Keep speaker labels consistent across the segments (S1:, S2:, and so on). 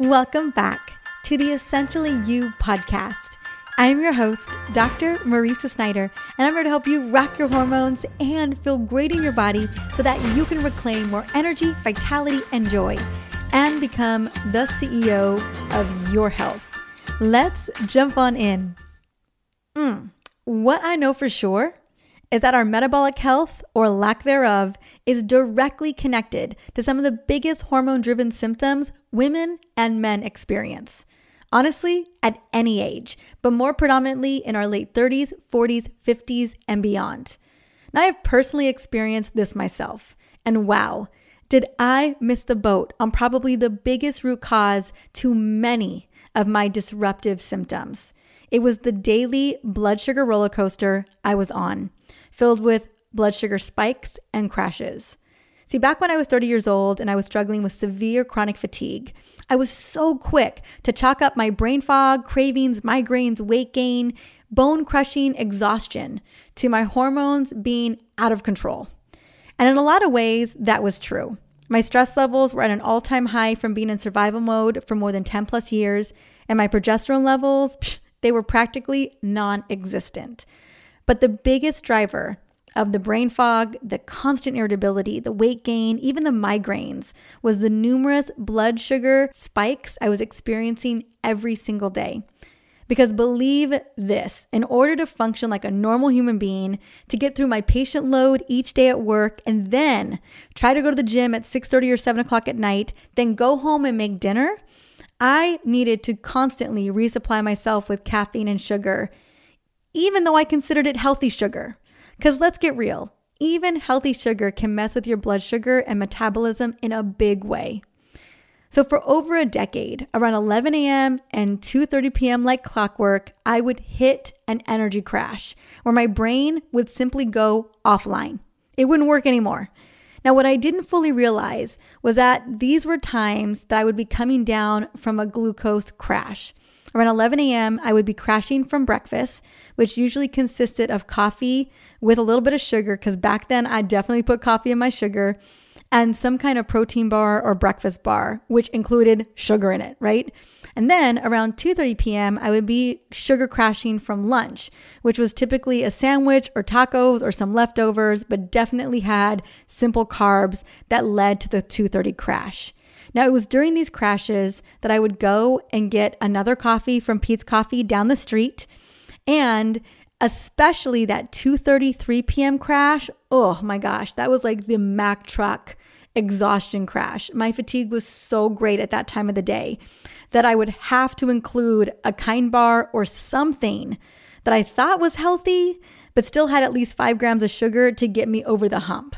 S1: Welcome back to the Essentially You podcast. I'm your host, Dr. Mariza Snyder, and I'm here to help you rock your hormones and feel great in your body so that you can reclaim more energy, vitality, and joy and become the CEO of your health. Let's jump on in. Mm, what I know for sure is that our metabolic health or lack thereof is directly connected to some of the biggest hormone driven symptoms women and men experience. Honestly, at any age, but more predominantly in our late 30s, 40s, 50s, and beyond. Now, I've personally experienced this myself, and wow, did I miss the boat on probably the biggest root cause to many of my disruptive symptoms. It was the daily blood sugar roller coaster I was on, filled with blood sugar spikes and crashes. See, back when I was 30 years old and I was struggling with severe chronic fatigue, I was so quick to chalk up my brain fog, cravings, migraines, weight gain, bone crushing exhaustion to my hormones being out of control. And in a lot of ways, that was true. My stress levels were at an all time high from being in survival mode for more than 10 plus years, and my progesterone levels, psh, they were practically non existent. But the biggest driver of the brain fog, the constant irritability, the weight gain, even the migraines was the numerous blood sugar spikes I was experiencing every single day. Because believe this, in order to function like a normal human being, to get through my patient load each day at work, and then try to go to the gym at 6:30 or 7 o'clock at night, then go home and make dinner, I needed to constantly resupply myself with caffeine and sugar, even though I considered it healthy sugar. Because let's get real, even healthy sugar can mess with your blood sugar and metabolism in a big way. So for over a decade, around 11 a.m. and 2:30 p.m. like clockwork, I would hit an energy crash where my brain would simply go offline. It wouldn't work anymore. Now, what I didn't fully realize was that these were times that I would be coming down from a glucose crash. Around 11 a.m., I would be crashing from breakfast, which usually consisted of coffee with a little bit of sugar, because back then I definitely put coffee in my sugar, and some kind of protein bar or breakfast bar, which included sugar in it, right? And then around 2:30 p.m., I would be sugar crashing from lunch, which was typically a sandwich or tacos or some leftovers, but definitely had simple carbs that led to the 2:30 crash. Now, it was during these crashes that I would go and get another coffee from Peet's Coffee down the street. And especially that 2:33 p.m. crash, oh my gosh, that was like the Mack truck exhaustion crash. My fatigue was so great at that time of the day that I would have to include a kind bar or something that I thought was healthy, but still had at least five grams of sugar to get me over the hump.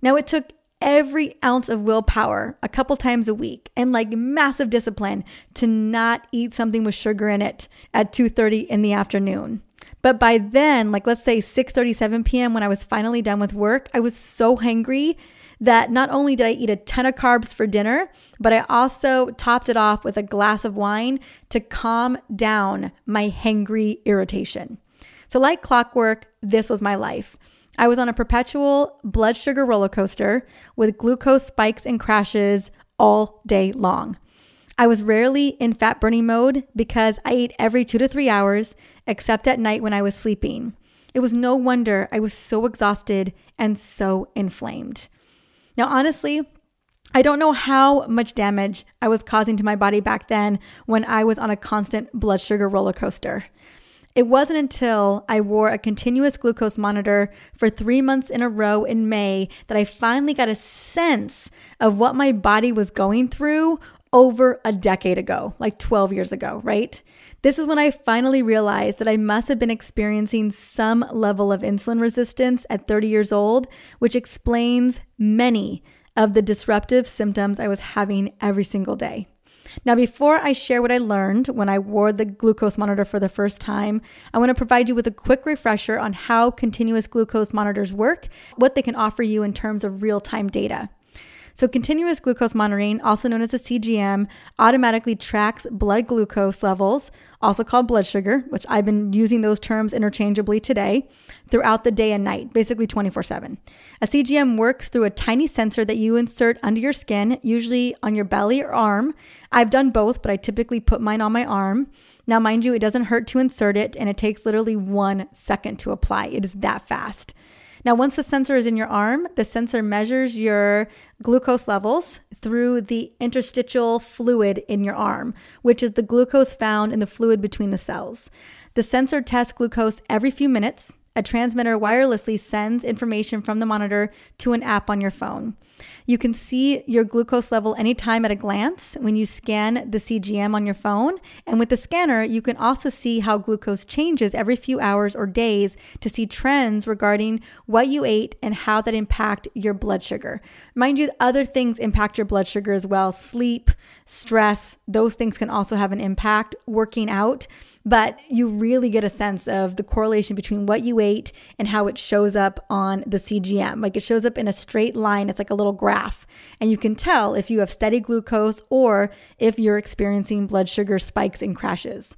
S1: Now, it took every ounce of willpower a couple times a week and like massive discipline to not eat something with sugar in it at 2:30 in the afternoon. But by then, like let's say 6:37 p.m. when I was finally done with work, I was so hungry that not only did I eat a ton of carbs for dinner, but I also topped it off with a glass of wine to calm down my hangry irritation. So like clockwork, this was my life. I was on a perpetual blood sugar roller coaster with glucose spikes and crashes all day long. I was rarely in fat burning mode because I ate every two to three hours, except at night when I was sleeping. It was no wonder I was so exhausted and so inflamed. Now, honestly, I don't know how much damage I was causing to my body back then when I was on a constant blood sugar roller coaster. It wasn't until I wore a continuous glucose monitor for three months in a row in May that I finally got a sense of what my body was going through over a decade ago, like 12 years ago, right? This is when I finally realized that I must have been experiencing some level of insulin resistance at 30 years old, which explains many of the disruptive symptoms I was having every single day. Now, before I share what I learned when I wore the glucose monitor for the first time, I want to provide you with a quick refresher on how continuous glucose monitors work, what they can offer you in terms of real time data. So, continuous glucose monitoring, also known as a CGM, automatically tracks blood glucose levels, also called blood sugar, which I've been using those terms interchangeably today, throughout the day and night, basically 24 7. A CGM works through a tiny sensor that you insert under your skin, usually on your belly or arm. I've done both, but I typically put mine on my arm. Now, mind you, it doesn't hurt to insert it, and it takes literally one second to apply. It is that fast. Now, once the sensor is in your arm, the sensor measures your glucose levels through the interstitial fluid in your arm, which is the glucose found in the fluid between the cells. The sensor tests glucose every few minutes. A transmitter wirelessly sends information from the monitor to an app on your phone. You can see your glucose level anytime at a glance when you scan the CGM on your phone. And with the scanner, you can also see how glucose changes every few hours or days to see trends regarding what you ate and how that impact your blood sugar. Mind you, other things impact your blood sugar as well. Sleep, stress, those things can also have an impact. Working out but you really get a sense of the correlation between what you ate and how it shows up on the CGM. Like it shows up in a straight line, it's like a little graph. And you can tell if you have steady glucose or if you're experiencing blood sugar spikes and crashes.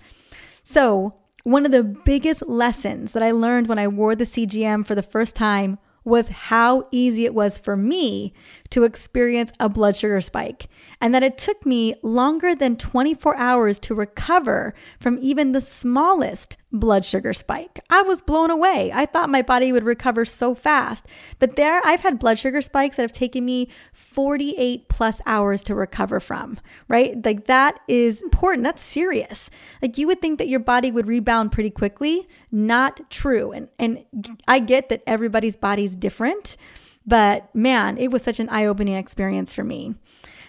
S1: So, one of the biggest lessons that I learned when I wore the CGM for the first time was how easy it was for me to experience a blood sugar spike, and that it took me longer than 24 hours to recover from even the smallest blood sugar spike. I was blown away. I thought my body would recover so fast. But there, I've had blood sugar spikes that have taken me 48 plus hours to recover from, right? Like that is important. That's serious. Like you would think that your body would rebound pretty quickly. Not true. And, and I get that everybody's body's different, but man, it was such an eye opening experience for me.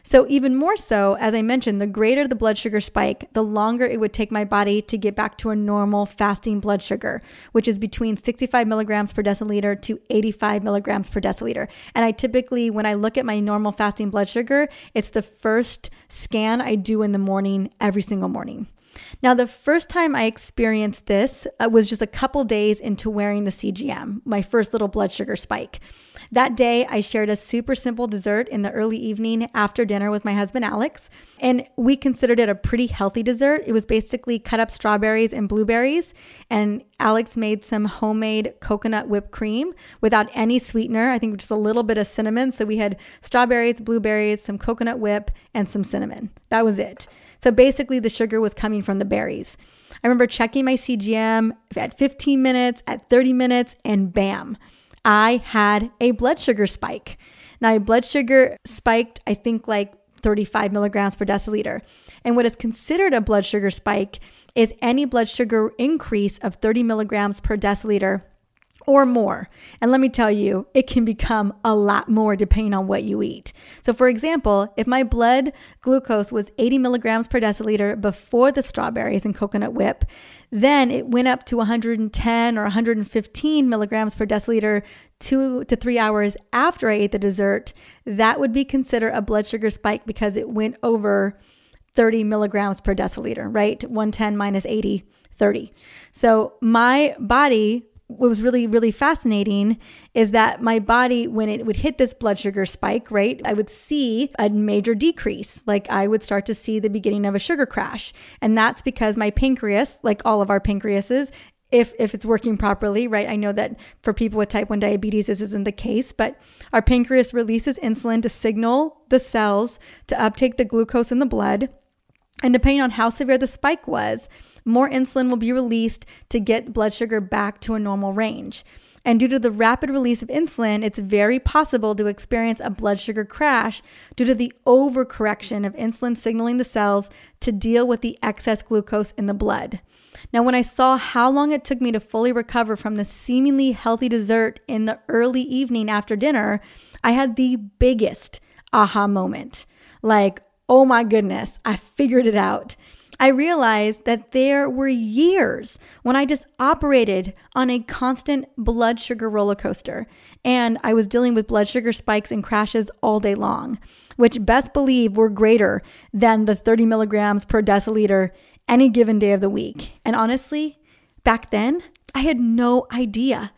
S1: So, even more so, as I mentioned, the greater the blood sugar spike, the longer it would take my body to get back to a normal fasting blood sugar, which is between 65 milligrams per deciliter to 85 milligrams per deciliter. And I typically, when I look at my normal fasting blood sugar, it's the first scan I do in the morning every single morning. Now, the first time I experienced this uh, was just a couple days into wearing the CGM, my first little blood sugar spike. That day, I shared a super simple dessert in the early evening after dinner with my husband, Alex. And we considered it a pretty healthy dessert. It was basically cut up strawberries and blueberries. And Alex made some homemade coconut whipped cream without any sweetener. I think just a little bit of cinnamon. So we had strawberries, blueberries, some coconut whip, and some cinnamon. That was it. So basically, the sugar was coming from the berries. I remember checking my CGM at 15 minutes, at 30 minutes, and bam. I had a blood sugar spike. Now, my blood sugar spiked, I think, like 35 milligrams per deciliter. And what is considered a blood sugar spike is any blood sugar increase of 30 milligrams per deciliter or more. And let me tell you, it can become a lot more depending on what you eat. So, for example, if my blood glucose was 80 milligrams per deciliter before the strawberries and coconut whip, then it went up to 110 or 115 milligrams per deciliter two to three hours after I ate the dessert. That would be considered a blood sugar spike because it went over 30 milligrams per deciliter, right? 110 minus 80, 30. So my body what was really, really fascinating is that my body, when it would hit this blood sugar spike, right, I would see a major decrease. Like I would start to see the beginning of a sugar crash. And that's because my pancreas, like all of our pancreases, if, if it's working properly, right? I know that for people with type 1 diabetes, this isn't the case, but our pancreas releases insulin to signal the cells to uptake the glucose in the blood. And depending on how severe the spike was, more insulin will be released to get blood sugar back to a normal range. And due to the rapid release of insulin, it's very possible to experience a blood sugar crash due to the overcorrection of insulin signaling the cells to deal with the excess glucose in the blood. Now, when I saw how long it took me to fully recover from the seemingly healthy dessert in the early evening after dinner, I had the biggest aha moment. Like, oh my goodness, I figured it out. I realized that there were years when I just operated on a constant blood sugar roller coaster, and I was dealing with blood sugar spikes and crashes all day long, which best believe were greater than the 30 milligrams per deciliter any given day of the week. And honestly, back then, I had no idea.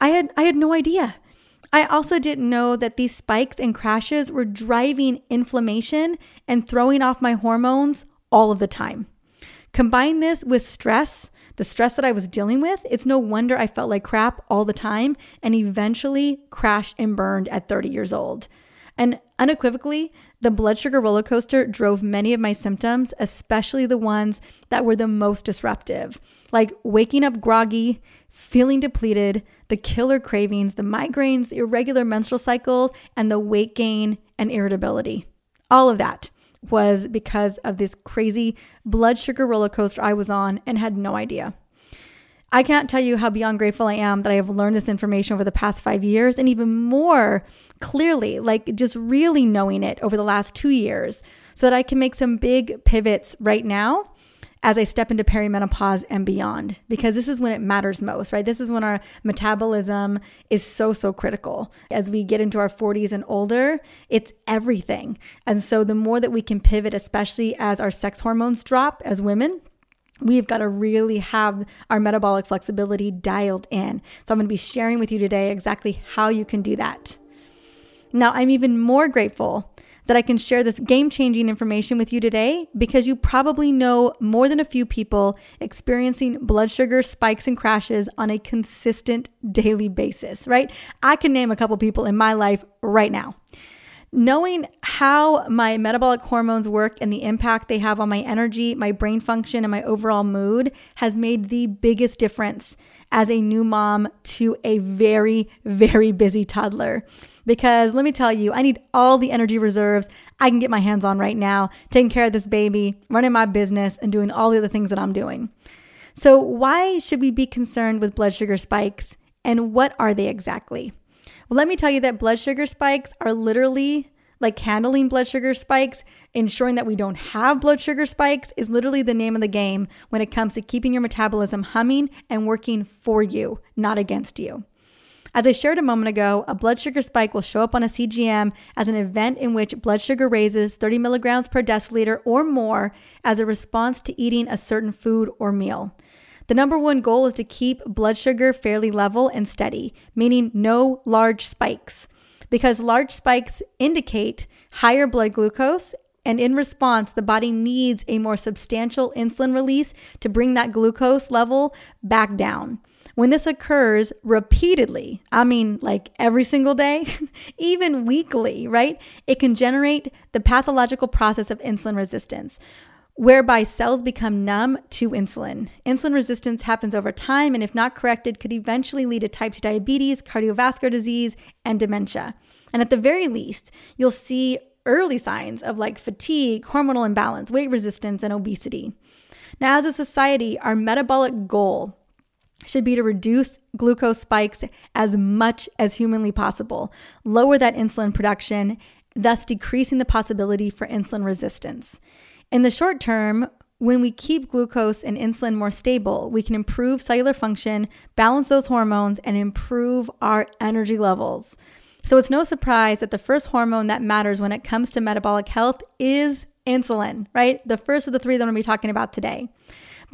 S1: I had I had no idea. I also didn't know that these spikes and crashes were driving inflammation and throwing off my hormones all of the time. Combine this with stress, the stress that I was dealing with, it's no wonder I felt like crap all the time and eventually crashed and burned at 30 years old. And unequivocally, the blood sugar roller coaster drove many of my symptoms, especially the ones that were the most disruptive, like waking up groggy, feeling depleted, the killer cravings, the migraines, the irregular menstrual cycles, and the weight gain and irritability. All of that was because of this crazy blood sugar roller coaster I was on and had no idea. I can't tell you how beyond grateful I am that I have learned this information over the past five years and even more clearly, like just really knowing it over the last two years so that I can make some big pivots right now as I step into perimenopause and beyond, because this is when it matters most, right? This is when our metabolism is so, so critical. As we get into our 40s and older, it's everything. And so the more that we can pivot, especially as our sex hormones drop as women, we've got to really have our metabolic flexibility dialed in. So, I'm going to be sharing with you today exactly how you can do that. Now, I'm even more grateful that I can share this game changing information with you today because you probably know more than a few people experiencing blood sugar spikes and crashes on a consistent daily basis, right? I can name a couple people in my life right now. Knowing how my metabolic hormones work and the impact they have on my energy, my brain function, and my overall mood has made the biggest difference as a new mom to a very, very busy toddler. Because let me tell you, I need all the energy reserves I can get my hands on right now, taking care of this baby, running my business, and doing all the other things that I'm doing. So, why should we be concerned with blood sugar spikes and what are they exactly? Well, let me tell you that blood sugar spikes are literally like handling blood sugar spikes, ensuring that we don't have blood sugar spikes is literally the name of the game when it comes to keeping your metabolism humming and working for you, not against you. As I shared a moment ago, a blood sugar spike will show up on a CGM as an event in which blood sugar raises 30 milligrams per deciliter or more as a response to eating a certain food or meal. The number one goal is to keep blood sugar fairly level and steady, meaning no large spikes, because large spikes indicate higher blood glucose. And in response, the body needs a more substantial insulin release to bring that glucose level back down. When this occurs repeatedly, I mean, like every single day, even weekly, right? It can generate the pathological process of insulin resistance, whereby cells become numb to insulin. Insulin resistance happens over time, and if not corrected, could eventually lead to type 2 diabetes, cardiovascular disease, and dementia. And at the very least, you'll see early signs of like fatigue, hormonal imbalance, weight resistance, and obesity. Now, as a society, our metabolic goal should be to reduce glucose spikes as much as humanly possible, lower that insulin production, thus decreasing the possibility for insulin resistance. In the short term, when we keep glucose and insulin more stable, we can improve cellular function, balance those hormones, and improve our energy levels. So it's no surprise that the first hormone that matters when it comes to metabolic health is insulin, right? The first of the three that I'm gonna be talking about today.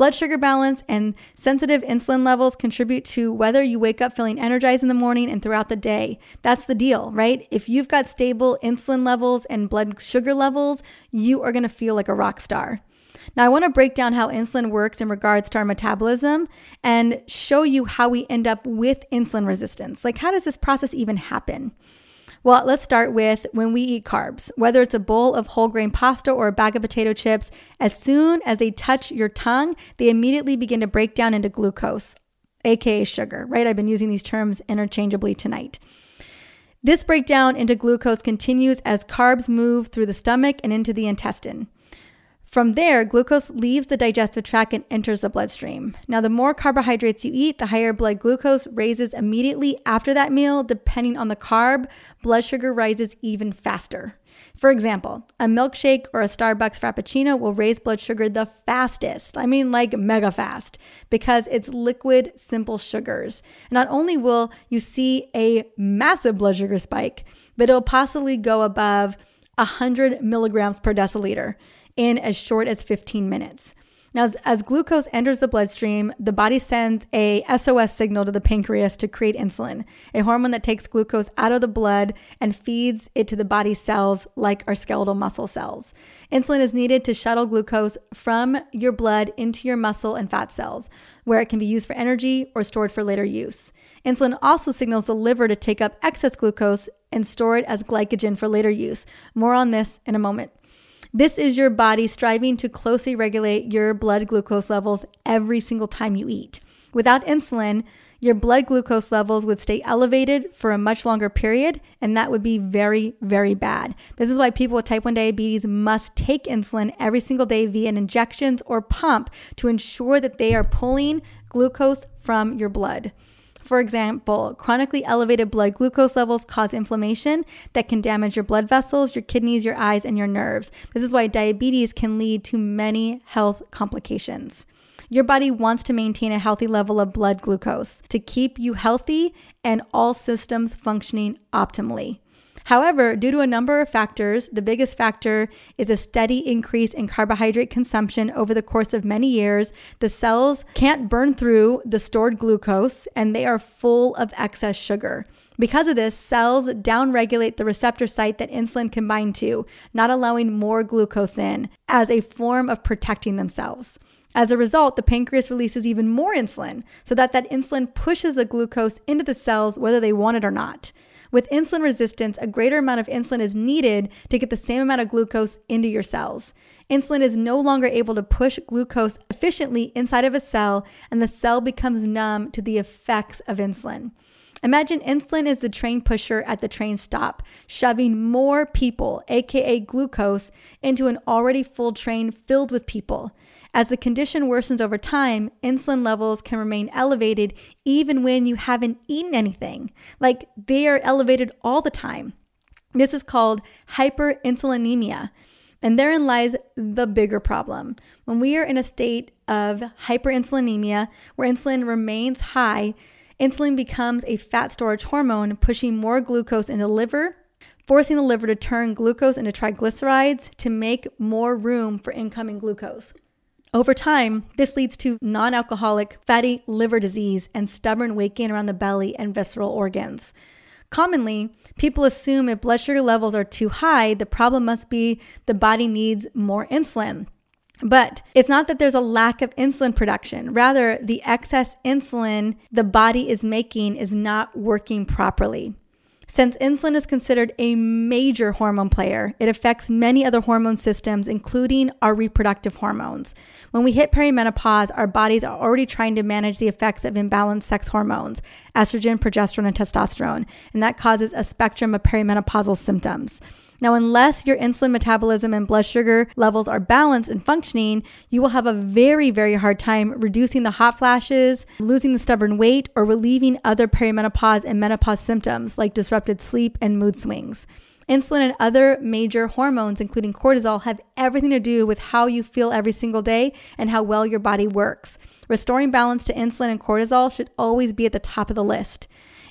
S1: Blood sugar balance and sensitive insulin levels contribute to whether you wake up feeling energized in the morning and throughout the day. That's the deal, right? If you've got stable insulin levels and blood sugar levels, you are going to feel like a rock star. Now, I want to break down how insulin works in regards to our metabolism and show you how we end up with insulin resistance. Like, how does this process even happen? Well, let's start with when we eat carbs, whether it's a bowl of whole grain pasta or a bag of potato chips, as soon as they touch your tongue, they immediately begin to break down into glucose, aka sugar, right? I've been using these terms interchangeably tonight. This breakdown into glucose continues as carbs move through the stomach and into the intestine. From there, glucose leaves the digestive tract and enters the bloodstream. Now, the more carbohydrates you eat, the higher blood glucose raises immediately after that meal. Depending on the carb, blood sugar rises even faster. For example, a milkshake or a Starbucks Frappuccino will raise blood sugar the fastest. I mean, like mega fast, because it's liquid, simple sugars. Not only will you see a massive blood sugar spike, but it'll possibly go above 100 milligrams per deciliter in as short as 15 minutes. Now, as, as, glucose enters the bloodstream, the body sends a SOS signal to the pancreas to create insulin, a hormone that takes glucose out of the blood and feeds it to the body's cells, like our skeletal muscle cells. Insulin is needed to shuttle glucose from your blood into your muscle and fat cells, where it can be used for energy or stored for later use. Insulin also signals the liver to take up excess glucose and store it as glycogen for later use. More on this in a moment. This is your body striving to closely regulate your blood glucose levels every single time you eat. Without insulin, your blood glucose levels would stay elevated for a much longer period, and that would be very, very bad. This is why people with type 1 diabetes must take insulin every single day via injections or pump to ensure that they are pulling glucose from your blood. For example, chronically elevated blood glucose levels cause inflammation that can damage your blood vessels, your kidneys, your eyes, and your nerves. This is why diabetes can lead to many health complications. Your body wants to maintain a healthy level of blood glucose to keep you healthy and all systems functioning optimally. However, due to a number of factors, the biggest factor is a steady increase in carbohydrate consumption over the course of many years. The cells can't burn through the stored glucose and they are full of excess sugar. Because of this, cells downregulate the receptor site that insulin can bind to, not allowing more glucose in as a form of protecting themselves. As a result, the pancreas releases even more insulin so that that insulin pushes the glucose into the cells whether they want it or not. With insulin resistance, a greater amount of insulin is needed to get the same amount of glucose into your cells. Insulin is no longer able to push glucose efficiently inside of a cell, and the cell becomes numb to the effects of insulin. Imagine insulin is the train pusher at the train stop, shoving more people, aka glucose, into an already full train filled with people. As the condition worsens over time, insulin levels can remain elevated even when you haven't eaten anything. Like they are elevated all the time. This is called hyperinsulinemia. And therein lies the bigger problem. When we are in a state of hyperinsulinemia, where insulin remains high, insulin becomes a fat storage hormone, pushing more glucose into the liver, forcing the liver to turn glucose into triglycerides to make more room for incoming glucose. Over time, this leads to non alcoholic fatty liver disease and stubborn weight gain around the belly and visceral organs. Commonly, people assume if blood sugar levels are too high, the problem must be the body needs more insulin. But it's not that there's a lack of insulin production. Rather, the excess insulin the body is making is not working properly. Since insulin is considered a major hormone player, it affects many other hormone systems, including our reproductive hormones. When we hit perimenopause, our bodies are already trying to manage the effects of imbalanced sex hormones, estrogen, progesterone, and testosterone, and that causes a spectrum of perimenopausal symptoms. Now, unless your insulin metabolism and blood sugar levels are balanced and functioning, you will have a very, very hard time reducing the hot flashes, losing the stubborn weight, or relieving other perimenopause and menopause symptoms like disrupted sleep and mood swings. Insulin and other major hormones, including cortisol, have everything to do with how you feel every single day and how well your body works. Restoring balance to insulin and cortisol should always be at the top of the list.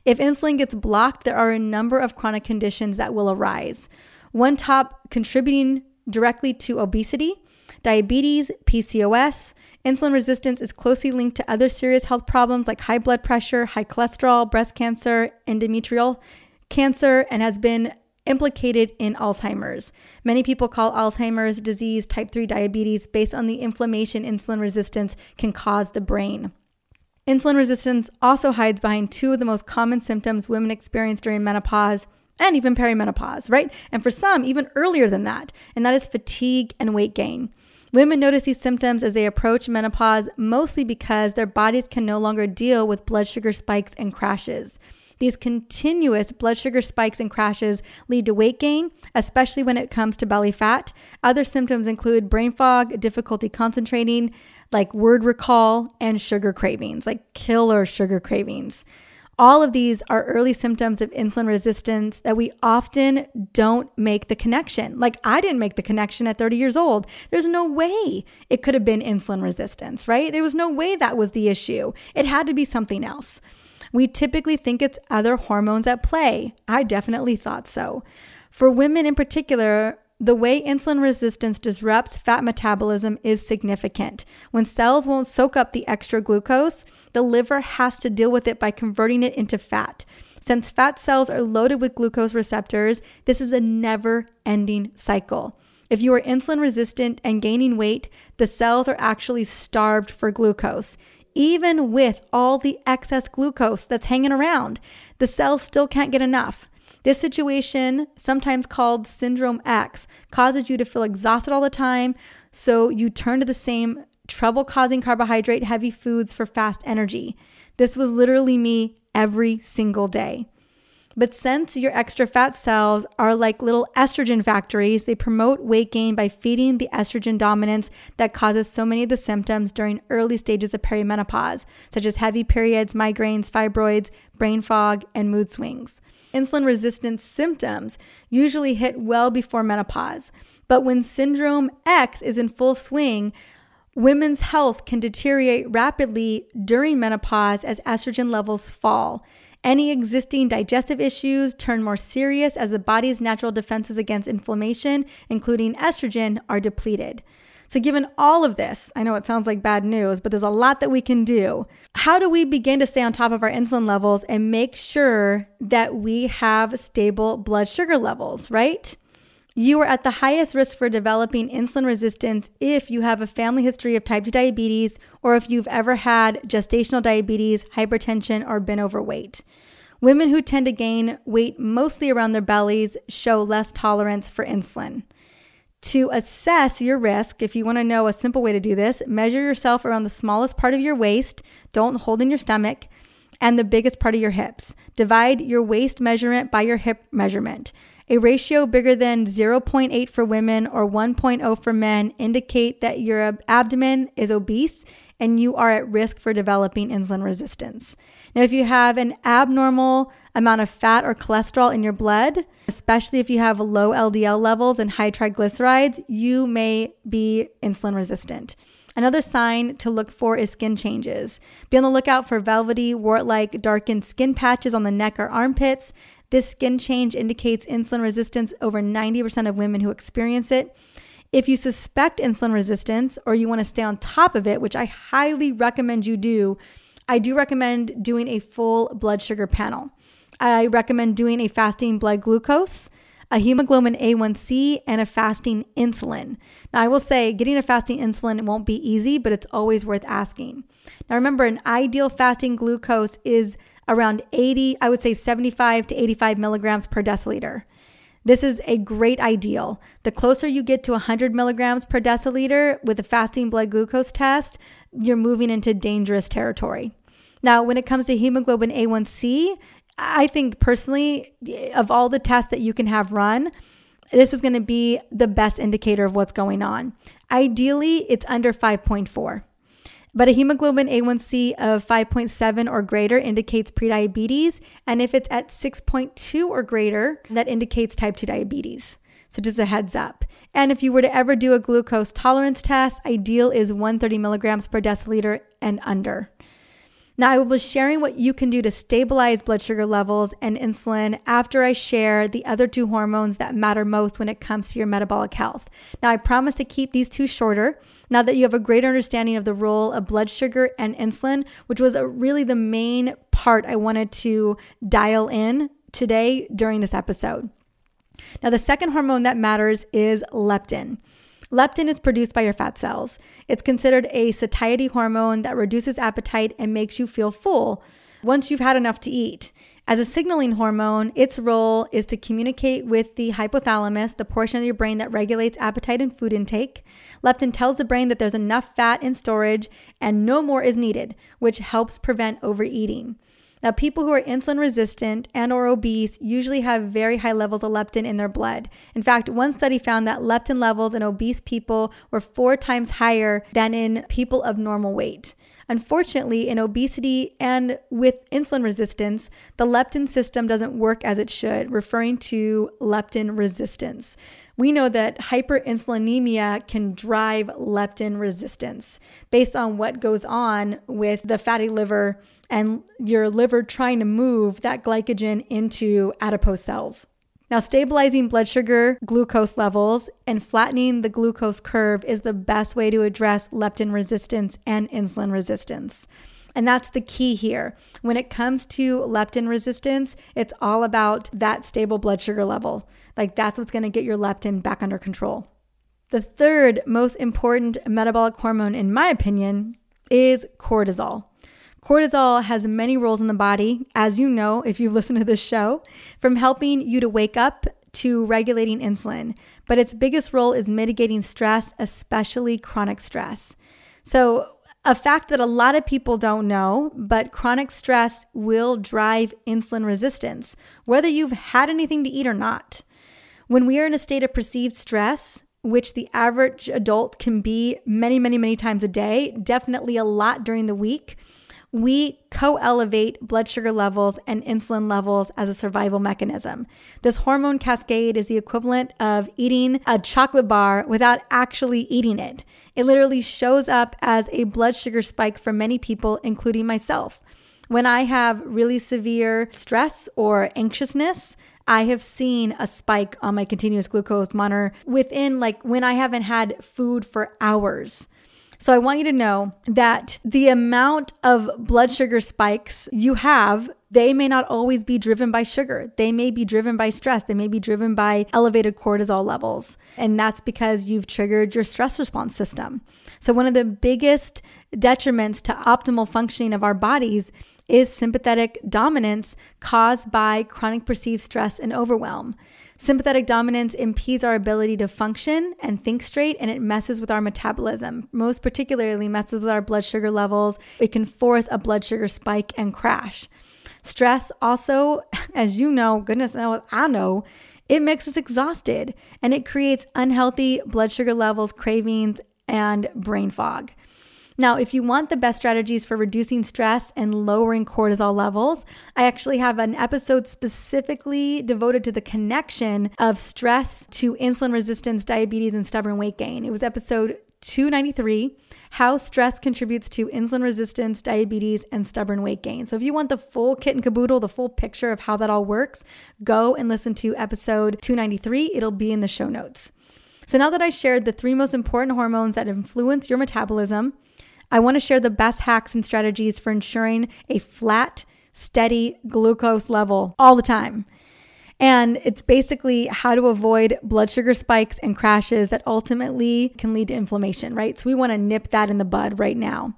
S1: If insulin gets blocked, there are a number of chronic conditions that will arise. One top contributing directly to obesity, diabetes, PCOS. Insulin resistance is closely linked to other serious health problems like high blood pressure, high cholesterol, breast cancer, endometrial cancer, and has been implicated in Alzheimer's. Many people call Alzheimer's disease type 3 diabetes based on the inflammation insulin resistance can cause the brain. Insulin resistance also hides behind two of the most common symptoms women experience during menopause and even perimenopause, right? And for some, even earlier than that, and that is fatigue and weight gain. Women notice these symptoms as they approach menopause mostly because their bodies can no longer deal with blood sugar spikes and crashes. These continuous blood sugar spikes and crashes lead to weight gain, especially when it comes to belly fat. Other symptoms include brain fog, difficulty concentrating, like word recall, and sugar cravings, like killer sugar cravings. All of these are early symptoms of insulin resistance that we often don't make the connection. Like I didn't make the connection at 30 years old. There's no way it could have been insulin resistance, right? There was no way that was the issue. It had to be something else. We typically think it's other hormones at play. I definitely thought so. For women in particular, the way insulin resistance disrupts fat metabolism is significant. When cells won't soak up the extra glucose, the liver has to deal with it by converting it into fat. Since fat cells are loaded with glucose receptors, this is a never ending cycle. If you are insulin resistant and gaining weight, the cells are actually starved for glucose. Even with all the excess glucose that's hanging around, the cells still can't get enough. This situation, sometimes called syndrome X, causes you to feel exhausted all the time, so you turn to the same trouble causing carbohydrate heavy foods for fast energy. This was literally me every single day. But since your extra fat cells are like little estrogen factories, they promote weight gain by feeding the estrogen dominance that causes so many of the symptoms during early stages of perimenopause, such as heavy periods, migraines, fibroids, brain fog, and mood swings. Insulin resistance symptoms usually hit well before menopause, but when syndrome X is in full swing, women's health can deteriorate rapidly during menopause as estrogen levels fall. Any existing digestive issues turn more serious as the body's natural defenses against inflammation, including estrogen, are depleted. So, given all of this, I know it sounds like bad news, but there's a lot that we can do. How do we begin to stay on top of our insulin levels and make sure that we have stable blood sugar levels, right? You are at the highest risk for developing insulin resistance if you have a family history of type 2 diabetes or if you've ever had gestational diabetes, hypertension, or been overweight. Women who tend to gain weight mostly around their bellies show less tolerance for insulin. To assess your risk, if you want to know a simple way to do this, measure yourself around the smallest part of your waist, don't hold in your stomach, and the biggest part of your hips. Divide your waist measurement by your hip measurement. A ratio bigger than 0.8 for women or 1.0 for men indicate that your abdomen is obese and you are at risk for developing insulin resistance. Now, if you have an abnormal amount of fat or cholesterol in your blood, especially if you have low LDL levels and high triglycerides, you may be insulin resistant. Another sign to look for is skin changes. Be on the lookout for velvety, wart like, darkened skin patches on the neck or armpits. This skin change indicates insulin resistance over 90% of women who experience it. If you suspect insulin resistance or you want to stay on top of it, which I highly recommend you do, I do recommend doing a full blood sugar panel. I recommend doing a fasting blood glucose, a hemoglobin A1C, and a fasting insulin. Now, I will say getting a fasting insulin won't be easy, but it's always worth asking. Now, remember, an ideal fasting glucose is around 80, I would say 75 to 85 milligrams per deciliter. This is a great ideal. The closer you get to 100 milligrams per deciliter with a fasting blood glucose test, you're moving into dangerous territory. Now, when it comes to hemoglobin A1C, I think personally, of all the tests that you can have run, this is going to be the best indicator of what's going on. Ideally, it's under 5.4. But a hemoglobin A1C of 5.7 or greater indicates prediabetes. And if it's at 6.2 or greater, that indicates type 2 diabetes. So just a heads up. And if you were to ever do a glucose tolerance test, ideal is 130 milligrams per deciliter and under. Now, I will be sharing what you can do to stabilize blood sugar levels and insulin after I share the other two hormones that matter most when it comes to your metabolic health. Now, I promise to keep these two shorter now that you have a greater understanding of the role of blood sugar and insulin, which was uh, really the main part I wanted to dial in today during this episode. Now, the second hormone that matters is leptin. Leptin is produced by your fat cells. It's considered a satiety hormone that reduces appetite and makes you feel full once you've had enough to eat. As a signaling hormone, its role is to communicate with the hypothalamus, the portion of your brain that regulates appetite and food intake. Leptin tells the brain that there's enough fat in storage and no more is needed, which helps prevent overeating. Now, people who are insulin resistant and or obese usually have very high levels of leptin in their blood. In fact, one study found that leptin levels in obese people were 4 times higher than in people of normal weight. Unfortunately, in obesity and with insulin resistance, the leptin system doesn't work as it should, referring to leptin resistance. We know that hyperinsulinemia can drive leptin resistance based on what goes on with the fatty liver and your liver trying to move that glycogen into adipose cells. Now, stabilizing blood sugar glucose levels and flattening the glucose curve is the best way to address leptin resistance and insulin resistance. And that's the key here. When it comes to leptin resistance, it's all about that stable blood sugar level. Like that's what's going to get your leptin back under control. The third most important metabolic hormone, in my opinion, is cortisol. Cortisol has many roles in the body, as you know if you've listened to this show, from helping you to wake up to regulating insulin. But its biggest role is mitigating stress, especially chronic stress. So, a fact that a lot of people don't know, but chronic stress will drive insulin resistance, whether you've had anything to eat or not. When we are in a state of perceived stress, which the average adult can be many, many, many times a day, definitely a lot during the week, we co elevate blood sugar levels and insulin levels as a survival mechanism. This hormone cascade is the equivalent of eating a chocolate bar without actually eating it. It literally shows up as a blood sugar spike for many people, including myself. When I have really severe stress or anxiousness, I have seen a spike on my continuous glucose monitor within like when I haven't had food for hours. So I want you to know that the amount of blood sugar spikes you have they may not always be driven by sugar. They may be driven by stress. They may be driven by elevated cortisol levels. And that's because you've triggered your stress response system. So, one of the biggest detriments to optimal functioning of our bodies is sympathetic dominance caused by chronic perceived stress and overwhelm. Sympathetic dominance impedes our ability to function and think straight, and it messes with our metabolism. Most particularly, messes with our blood sugar levels. It can force a blood sugar spike and crash. Stress also, as you know, goodness knows, I know, it makes us exhausted and it creates unhealthy blood sugar levels, cravings, and brain fog. Now, if you want the best strategies for reducing stress and lowering cortisol levels, I actually have an episode specifically devoted to the connection of stress to insulin resistance, diabetes, and stubborn weight gain. It was episode 293 How Stress Contributes to Insulin Resistance, Diabetes, and Stubborn Weight Gain. So, if you want the full kit and caboodle, the full picture of how that all works, go and listen to episode 293. It'll be in the show notes. So, now that I shared the three most important hormones that influence your metabolism, I want to share the best hacks and strategies for ensuring a flat, steady glucose level all the time. And it's basically how to avoid blood sugar spikes and crashes that ultimately can lead to inflammation, right? So we want to nip that in the bud right now.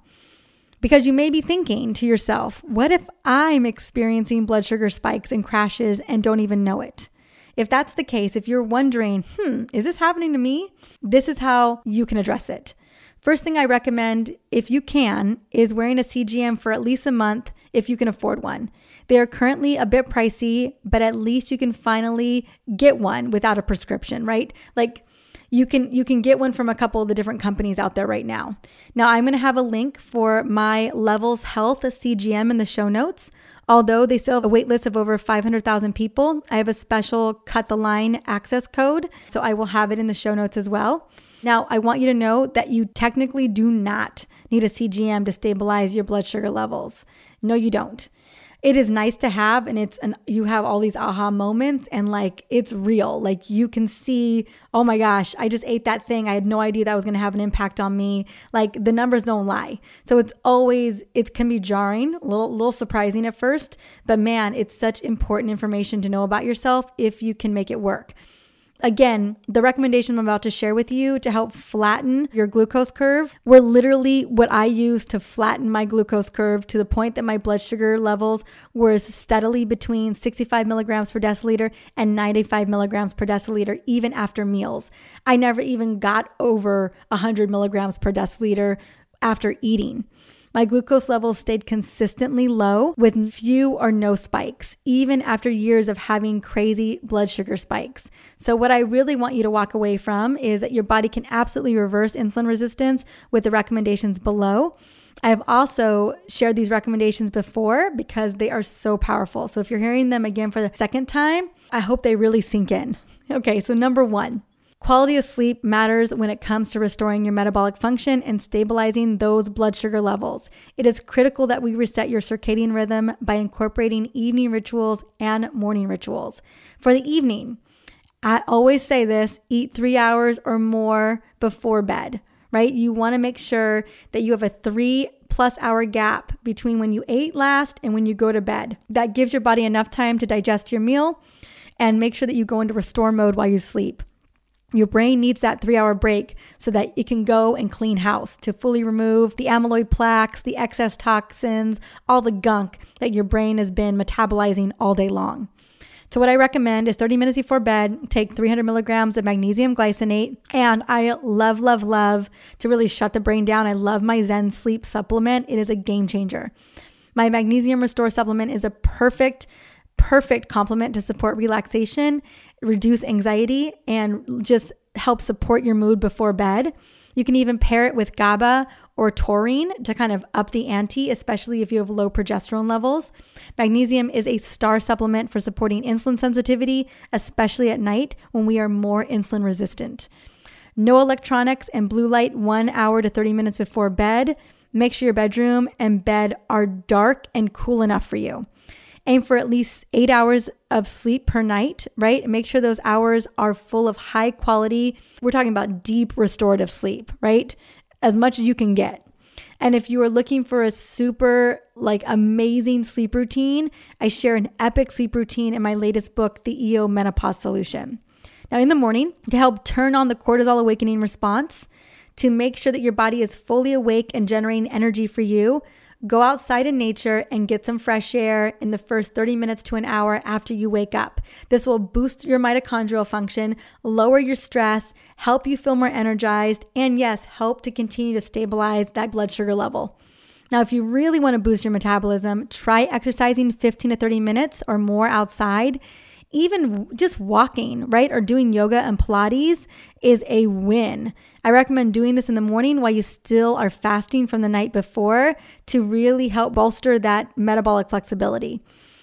S1: Because you may be thinking to yourself, what if I'm experiencing blood sugar spikes and crashes and don't even know it? If that's the case, if you're wondering, hmm, is this happening to me? This is how you can address it. First thing I recommend, if you can, is wearing a CGM for at least a month if you can afford one. They are currently a bit pricey, but at least you can finally get one without a prescription, right? Like you can you can get one from a couple of the different companies out there right now. Now I'm going to have a link for my Levels Health CGM in the show notes. Although they still have a wait list of over 500,000 people, I have a special cut the line access code, so I will have it in the show notes as well. Now, I want you to know that you technically do not need a CGM to stabilize your blood sugar levels. No, you don't. It is nice to have, and it's an you have all these aha moments, and like it's real. Like you can see, oh my gosh, I just ate that thing. I had no idea that was going to have an impact on me. Like the numbers don't lie. So it's always it can be jarring, a little, little surprising at first, but man, it's such important information to know about yourself if you can make it work. Again, the recommendation I'm about to share with you to help flatten your glucose curve were literally what I used to flatten my glucose curve to the point that my blood sugar levels were steadily between 65 milligrams per deciliter and 95 milligrams per deciliter, even after meals. I never even got over 100 milligrams per deciliter after eating. My glucose levels stayed consistently low with few or no spikes, even after years of having crazy blood sugar spikes. So, what I really want you to walk away from is that your body can absolutely reverse insulin resistance with the recommendations below. I have also shared these recommendations before because they are so powerful. So, if you're hearing them again for the second time, I hope they really sink in. Okay, so number one, Quality of sleep matters when it comes to restoring your metabolic function and stabilizing those blood sugar levels. It is critical that we reset your circadian rhythm by incorporating evening rituals and morning rituals. For the evening, I always say this eat three hours or more before bed, right? You want to make sure that you have a three plus hour gap between when you ate last and when you go to bed. That gives your body enough time to digest your meal and make sure that you go into restore mode while you sleep. Your brain needs that three hour break so that it can go and clean house to fully remove the amyloid plaques, the excess toxins, all the gunk that your brain has been metabolizing all day long. So, what I recommend is 30 minutes before bed, take 300 milligrams of magnesium glycinate. And I love, love, love to really shut the brain down. I love my Zen sleep supplement, it is a game changer. My magnesium restore supplement is a perfect perfect complement to support relaxation, reduce anxiety, and just help support your mood before bed. You can even pair it with GABA or taurine to kind of up the ante, especially if you have low progesterone levels. Magnesium is a star supplement for supporting insulin sensitivity, especially at night when we are more insulin resistant. No electronics and blue light one hour to 30 minutes before bed. Make sure your bedroom and bed are dark and cool enough for you. Aim for at least eight hours of sleep per night, right? Make sure those hours are full of high quality. We're talking about deep restorative sleep, right? As much as you can get. And if you are looking for a super, like, amazing sleep routine, I share an epic sleep routine in my latest book, The EO Menopause Solution. Now, in the morning, to help turn on the cortisol awakening response, to make sure that your body is fully awake and generating energy for you, Go outside in nature and get some fresh air in the first 30 minutes to an hour after you wake up. This will boost your mitochondrial function, lower your stress, help you feel more energized, and yes, help to continue to stabilize that blood sugar level. Now, if you really want to boost your metabolism, try exercising 15 to 30 minutes or more outside even just walking, right, or doing yoga and Pilates is a win. I recommend doing this in the morning while you still are fasting from the night before to really help bolster that metabolic flexibility.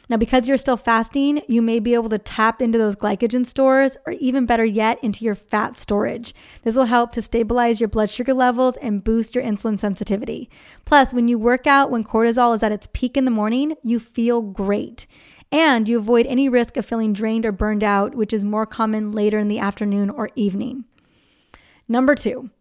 S1: Now, because you're still fasting, you may be able to tap into those glycogen stores or even better yet, into your fat storage. This will help to stabilize your blood sugar levels and boost your insulin sensitivity. Plus, when you work out when cortisol is at its peak in the morning, you feel great and you avoid any risk of feeling drained or burned out, which is more common later in the afternoon or evening. Number two,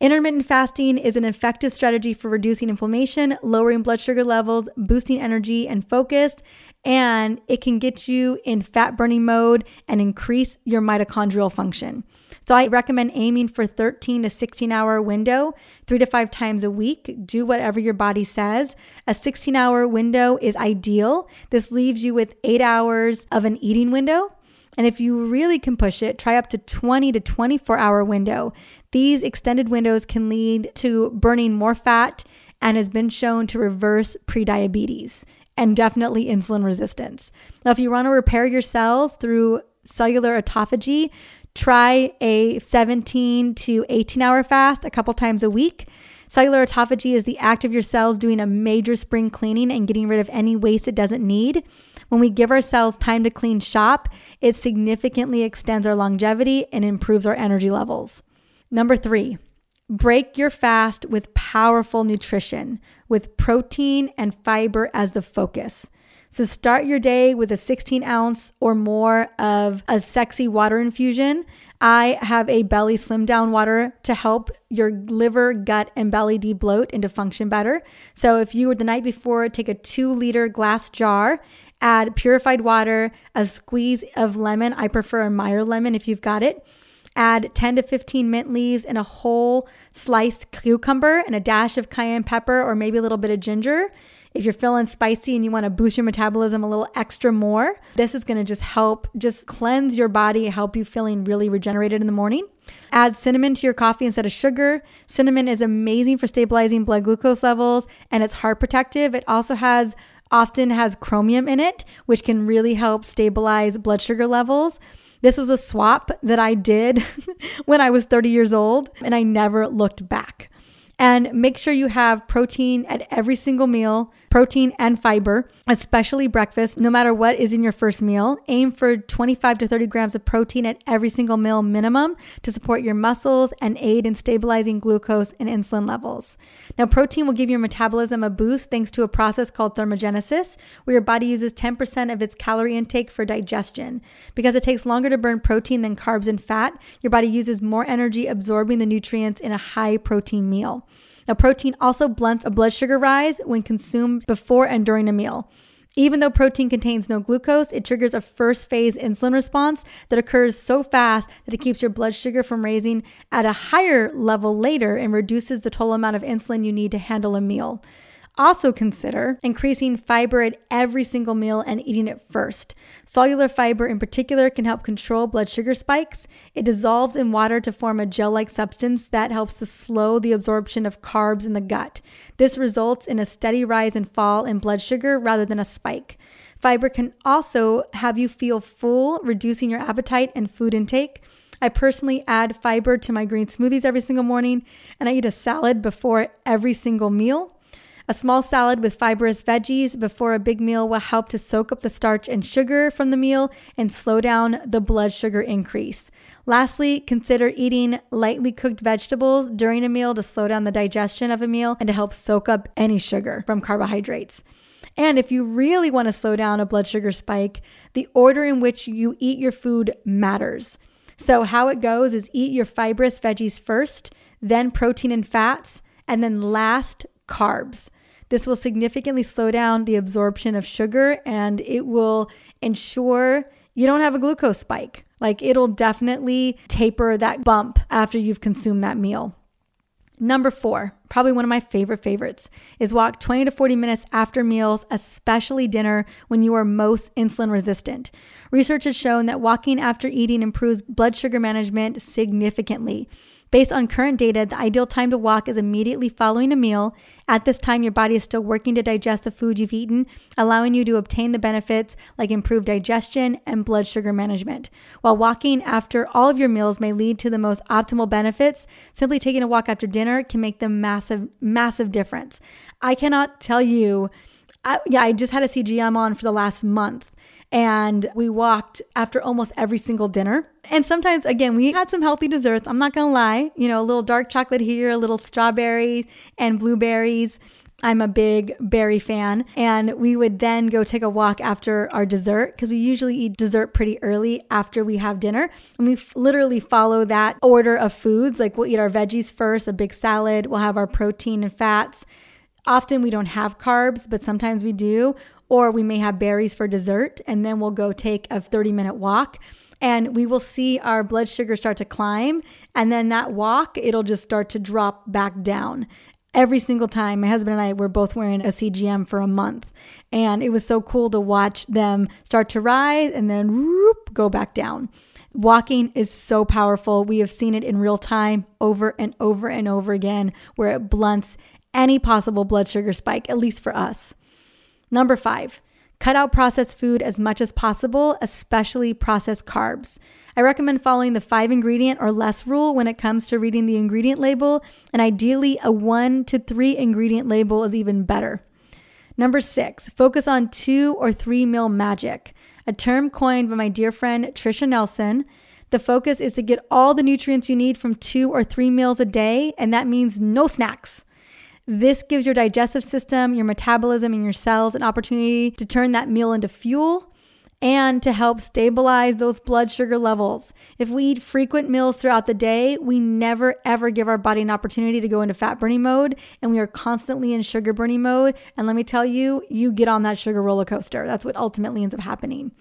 S1: intermittent fasting is an effective strategy for reducing inflammation, lowering blood sugar levels, boosting energy and focus, and it can get you in fat burning mode and increase your mitochondrial function. So I recommend aiming for 13 to 16 hour window, three to five times a week. Do whatever your body says. A 16 hour window is ideal. This leaves you with eight hours of an eating window. And if you really can push it, try up to 20 to 24 hour window. These extended windows can lead to burning more fat and has been shown to reverse prediabetes and definitely insulin resistance. Now, if you want to repair your cells through cellular autophagy, Try a 17 to 18 hour fast a couple times a week. Cellular autophagy is the act of your cells doing a major spring cleaning and getting rid of any waste it doesn't need. When we give our cells time to clean shop, it significantly extends our longevity and improves our energy levels. Number three, break your fast with powerful nutrition, with protein and fiber as the focus. So start your day with a 16 ounce or more of a sexy water infusion. I have a belly slim down water to help your liver, gut, and belly debloat and to function better. So if you were the night before, take a two liter glass jar, add purified water, a squeeze of lemon. I prefer a Meyer lemon if you've got it. Add 10 to 15 mint leaves and a whole sliced cucumber and a dash of cayenne pepper or maybe a little bit of ginger. If you're feeling spicy and you want to boost your metabolism a little extra more, this is going to just help just cleanse your body, help you feeling really regenerated in the morning. Add cinnamon to your coffee instead of sugar. Cinnamon is amazing for stabilizing blood glucose levels and it's heart protective. It also has often has chromium in it, which can really help stabilize blood sugar levels. This was a swap that I did when I was 30 years old and I never looked back. And make sure you have protein at every single meal, protein and fiber, especially breakfast, no matter what is in your first meal. Aim for 25 to 30 grams of protein at every single meal minimum to support your muscles and aid in stabilizing glucose and insulin levels. Now, protein will give your metabolism a boost thanks to a process called thermogenesis, where your body uses 10% of its calorie intake for digestion. Because it takes longer to burn protein than carbs and fat, your body uses more energy absorbing the nutrients in a high protein meal. Now, protein also blunts a blood sugar rise when consumed before and during a meal. Even though protein contains no glucose, it triggers a first phase insulin response that occurs so fast that it keeps your blood sugar from raising at a higher level later and reduces the total amount of insulin you need to handle a meal. Also, consider increasing fiber at every single meal and eating it first. Soluble fiber, in particular, can help control blood sugar spikes. It dissolves in water to form a gel like substance that helps to slow the absorption of carbs in the gut. This results in a steady rise and fall in blood sugar rather than a spike. Fiber can also have you feel full, reducing your appetite and food intake. I personally add fiber to my green smoothies every single morning, and I eat a salad before every single meal. A small salad with fibrous veggies before a big meal will help to soak up the starch and sugar from the meal and slow down the blood sugar increase. Lastly, consider eating lightly cooked vegetables during a meal to slow down the digestion of a meal and to help soak up any sugar from carbohydrates. And if you really want to slow down a blood sugar spike, the order in which you eat your food matters. So, how it goes is eat your fibrous veggies first, then protein and fats, and then last, carbs. This will significantly slow down the absorption of sugar and it will ensure you don't have a glucose spike. Like it'll definitely taper that bump after you've consumed that meal. Number four, probably one of my favorite favorites, is walk 20 to 40 minutes after meals, especially dinner, when you are most insulin resistant. Research has shown that walking after eating improves blood sugar management significantly. Based on current data, the ideal time to walk is immediately following a meal. At this time, your body is still working to digest the food you've eaten, allowing you to obtain the benefits like improved digestion and blood sugar management. While walking after all of your meals may lead to the most optimal benefits, simply taking a walk after dinner can make the massive, massive difference. I cannot tell you. I, yeah, I just had a CGM on for the last month and we walked after almost every single dinner. And sometimes, again, we had some healthy desserts. I'm not gonna lie, you know, a little dark chocolate here, a little strawberry and blueberries. I'm a big berry fan. And we would then go take a walk after our dessert because we usually eat dessert pretty early after we have dinner. And we f- literally follow that order of foods. Like we'll eat our veggies first, a big salad, we'll have our protein and fats. Often we don't have carbs, but sometimes we do or we may have berries for dessert, and then we'll go take a 30 minute walk. And we will see our blood sugar start to climb. And then that walk, it'll just start to drop back down every single time. My husband and I were both wearing a CGM for a month. And it was so cool to watch them start to rise and then whoop, go back down. Walking is so powerful. We have seen it in real time over and over and over again, where it blunts any possible blood sugar spike, at least for us. Number five, cut out processed food as much as possible, especially processed carbs. I recommend following the five ingredient or less rule when it comes to reading the ingredient label, and ideally, a one to three ingredient label is even better. Number six, focus on two or three meal magic, a term coined by my dear friend Trisha Nelson. The focus is to get all the nutrients you need from two or three meals a day, and that means no snacks. This gives your digestive system, your metabolism, and your cells an opportunity to turn that meal into fuel and to help stabilize those blood sugar levels. If we eat frequent meals throughout the day, we never ever give our body an opportunity to go into fat burning mode and we are constantly in sugar burning mode. And let me tell you, you get on that sugar roller coaster. That's what ultimately ends up happening.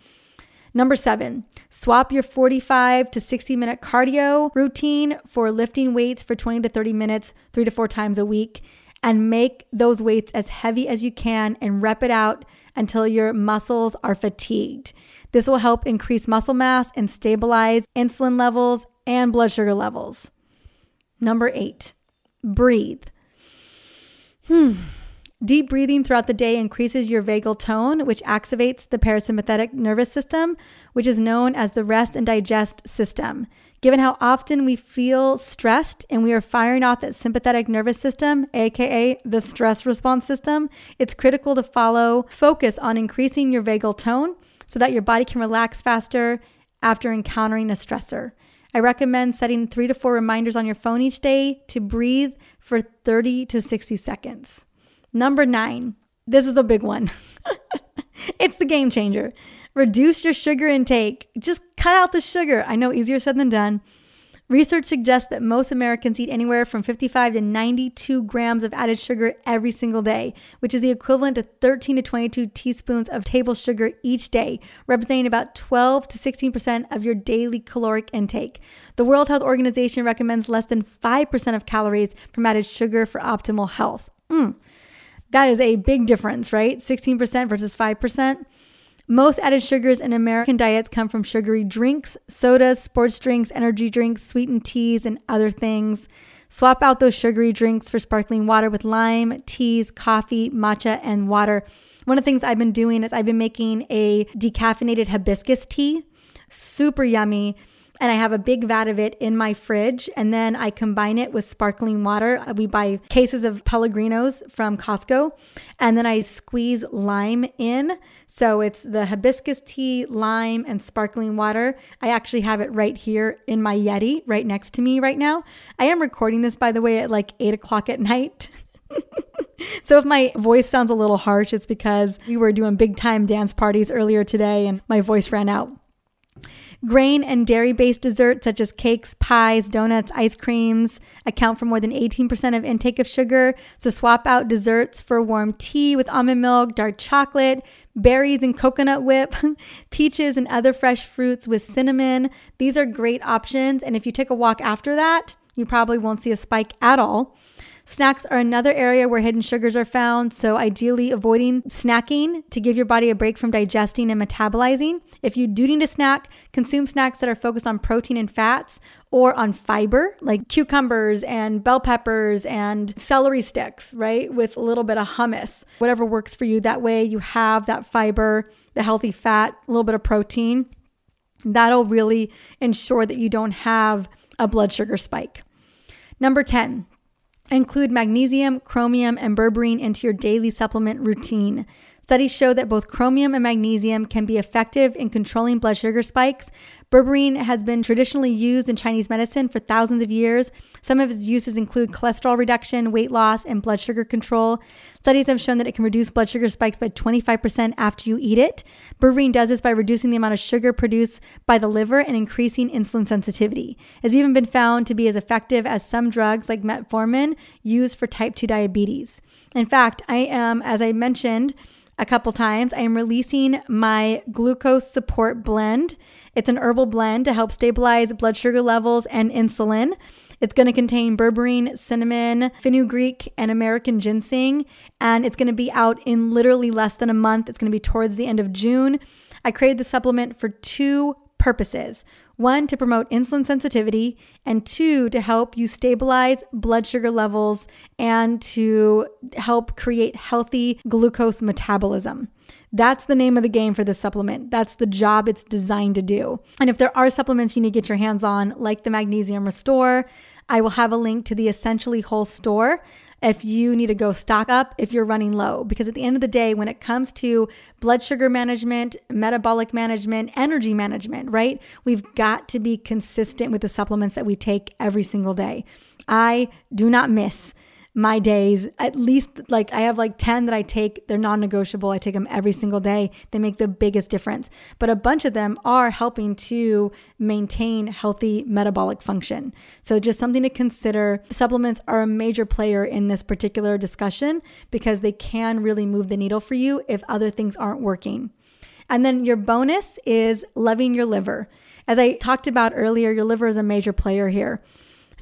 S1: Number seven, swap your 45 to 60 minute cardio routine for lifting weights for 20 to 30 minutes, three to four times a week and make those weights as heavy as you can and rep it out until your muscles are fatigued. This will help increase muscle mass and stabilize insulin levels and blood sugar levels. Number eight, breathe. Hmm. Deep breathing throughout the day increases your vagal tone, which activates the parasympathetic nervous system, which is known as the rest and digest system. Given how often we feel stressed and we are firing off that sympathetic nervous system, aka the stress response system, it's critical to follow focus on increasing your vagal tone so that your body can relax faster after encountering a stressor. I recommend setting three to four reminders on your phone each day to breathe for 30 to 60 seconds. Number nine, this is a big one. it's the game changer. Reduce your sugar intake. Just cut out the sugar. I know easier said than done. Research suggests that most Americans eat anywhere from 55 to 92 grams of added sugar every single day, which is the equivalent to 13 to 22 teaspoons of table sugar each day, representing about 12 to 16% of your daily caloric intake. The World Health Organization recommends less than 5% of calories from added sugar for optimal health. Mm. That is a big difference, right? 16% versus 5%. Most added sugars in American diets come from sugary drinks, sodas, sports drinks, energy drinks, sweetened teas, and other things. Swap out those sugary drinks for sparkling water with lime, teas, coffee, matcha, and water. One of the things I've been doing is I've been making a decaffeinated hibiscus tea. Super yummy and I have a big vat of it in my fridge. And then I combine it with sparkling water. Uh, we buy cases of Pellegrinos from Costco, and then I squeeze lime in. So it's the hibiscus tea, lime, and sparkling water. I actually have it right here in my Yeti, right next to me right now. I am recording this, by the way, at like eight o'clock at night. so if my voice sounds a little harsh, it's because we were doing big time dance parties earlier today and my voice ran out. Grain and dairy based desserts such as cakes, pies, donuts, ice creams account for more than 18% of intake of sugar. So swap out desserts for warm tea with almond milk, dark chocolate, berries and coconut whip, peaches and other fresh fruits with cinnamon. These are great options. And if you take a walk after that, you probably won't see a spike at all. Snacks are another area where hidden sugars are found, so ideally avoiding snacking to give your body a break from digesting and metabolizing. If you do need a snack, consume snacks that are focused on protein and fats or on fiber, like cucumbers and bell peppers and celery sticks, right? With a little bit of hummus, whatever works for you. That way you have that fiber, the healthy fat, a little bit of protein. That'll really ensure that you don't have a blood sugar spike. Number 10, Include magnesium, chromium, and berberine into your daily supplement routine. Studies show that both chromium and magnesium can be effective in controlling blood sugar spikes. Berberine has been traditionally used in Chinese medicine for thousands of years. Some of its uses include cholesterol reduction, weight loss, and blood sugar control. Studies have shown that it can reduce blood sugar spikes by 25% after you eat it. Berberine does this by reducing the amount of sugar produced by the liver and increasing insulin sensitivity. It's even been found to be as effective as some drugs like metformin used for type 2 diabetes. In fact, I am, as I mentioned, a couple times. I am releasing my glucose support blend. It's an herbal blend to help stabilize blood sugar levels and insulin. It's going to contain berberine, cinnamon, fenugreek, and American ginseng. And it's going to be out in literally less than a month. It's going to be towards the end of June. I created the supplement for two purposes. One, to promote insulin sensitivity, and two, to help you stabilize blood sugar levels and to help create healthy glucose metabolism. That's the name of the game for this supplement. That's the job it's designed to do. And if there are supplements you need to get your hands on, like the Magnesium Restore, I will have a link to the Essentially Whole store if you need to go stock up if you're running low. Because at the end of the day, when it comes to blood sugar management, metabolic management, energy management, right? We've got to be consistent with the supplements that we take every single day. I do not miss my days at least like i have like 10 that i take they're non-negotiable i take them every single day they make the biggest difference. But a bunch of them are helping to maintain healthy metabolic function. So just something to consider. Supplements are a major player in this particular discussion because they can really move the needle for you if other things aren't working. And then your bonus is loving your liver. As i talked about earlier your liver is a major player here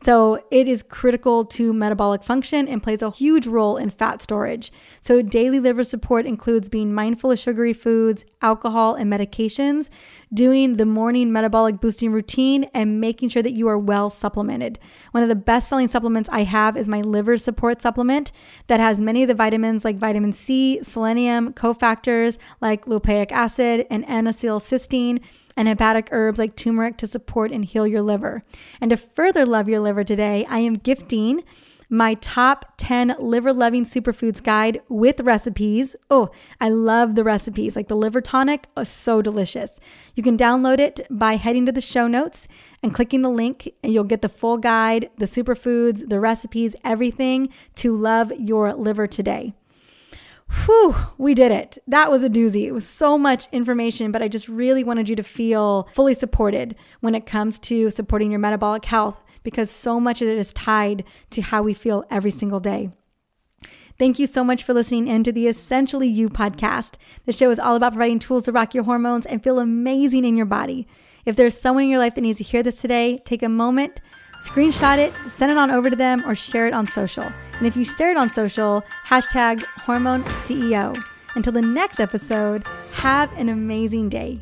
S1: So it is critical to metabolic function and plays a huge role in fat storage. So daily liver support includes being mindful of sugary foods, alcohol, and medications, doing the morning metabolic boosting routine, and making sure that you are well supplemented. One of the best selling supplements I have is my liver support supplement that has many of the vitamins like vitamin C, selenium, cofactors like lipoic acid, and N-acetylcysteine and hepatic herbs like turmeric to support and heal your liver. And to further love your liver today, I am gifting my top 10 liver loving superfoods guide with recipes. Oh, I love the recipes. Like the liver tonic is so delicious. You can download it by heading to the show notes and clicking the link, and you'll get the full guide, the superfoods, the recipes, everything to love your liver today. Whew, we did it. That was a doozy. It was so much information, but I just really wanted you to feel fully supported when it comes to supporting your metabolic health because so much of it is tied to how we feel every single day. Thank you so much for listening in to the Essentially You podcast. The show is all about providing tools to rock your hormones and feel amazing in your body. If there's someone in your life that needs to hear this today, take a moment Screenshot it, send it on over to them, or share it on social. And if you share it on social, hashtag hormone CEO. Until the next episode, have an amazing day.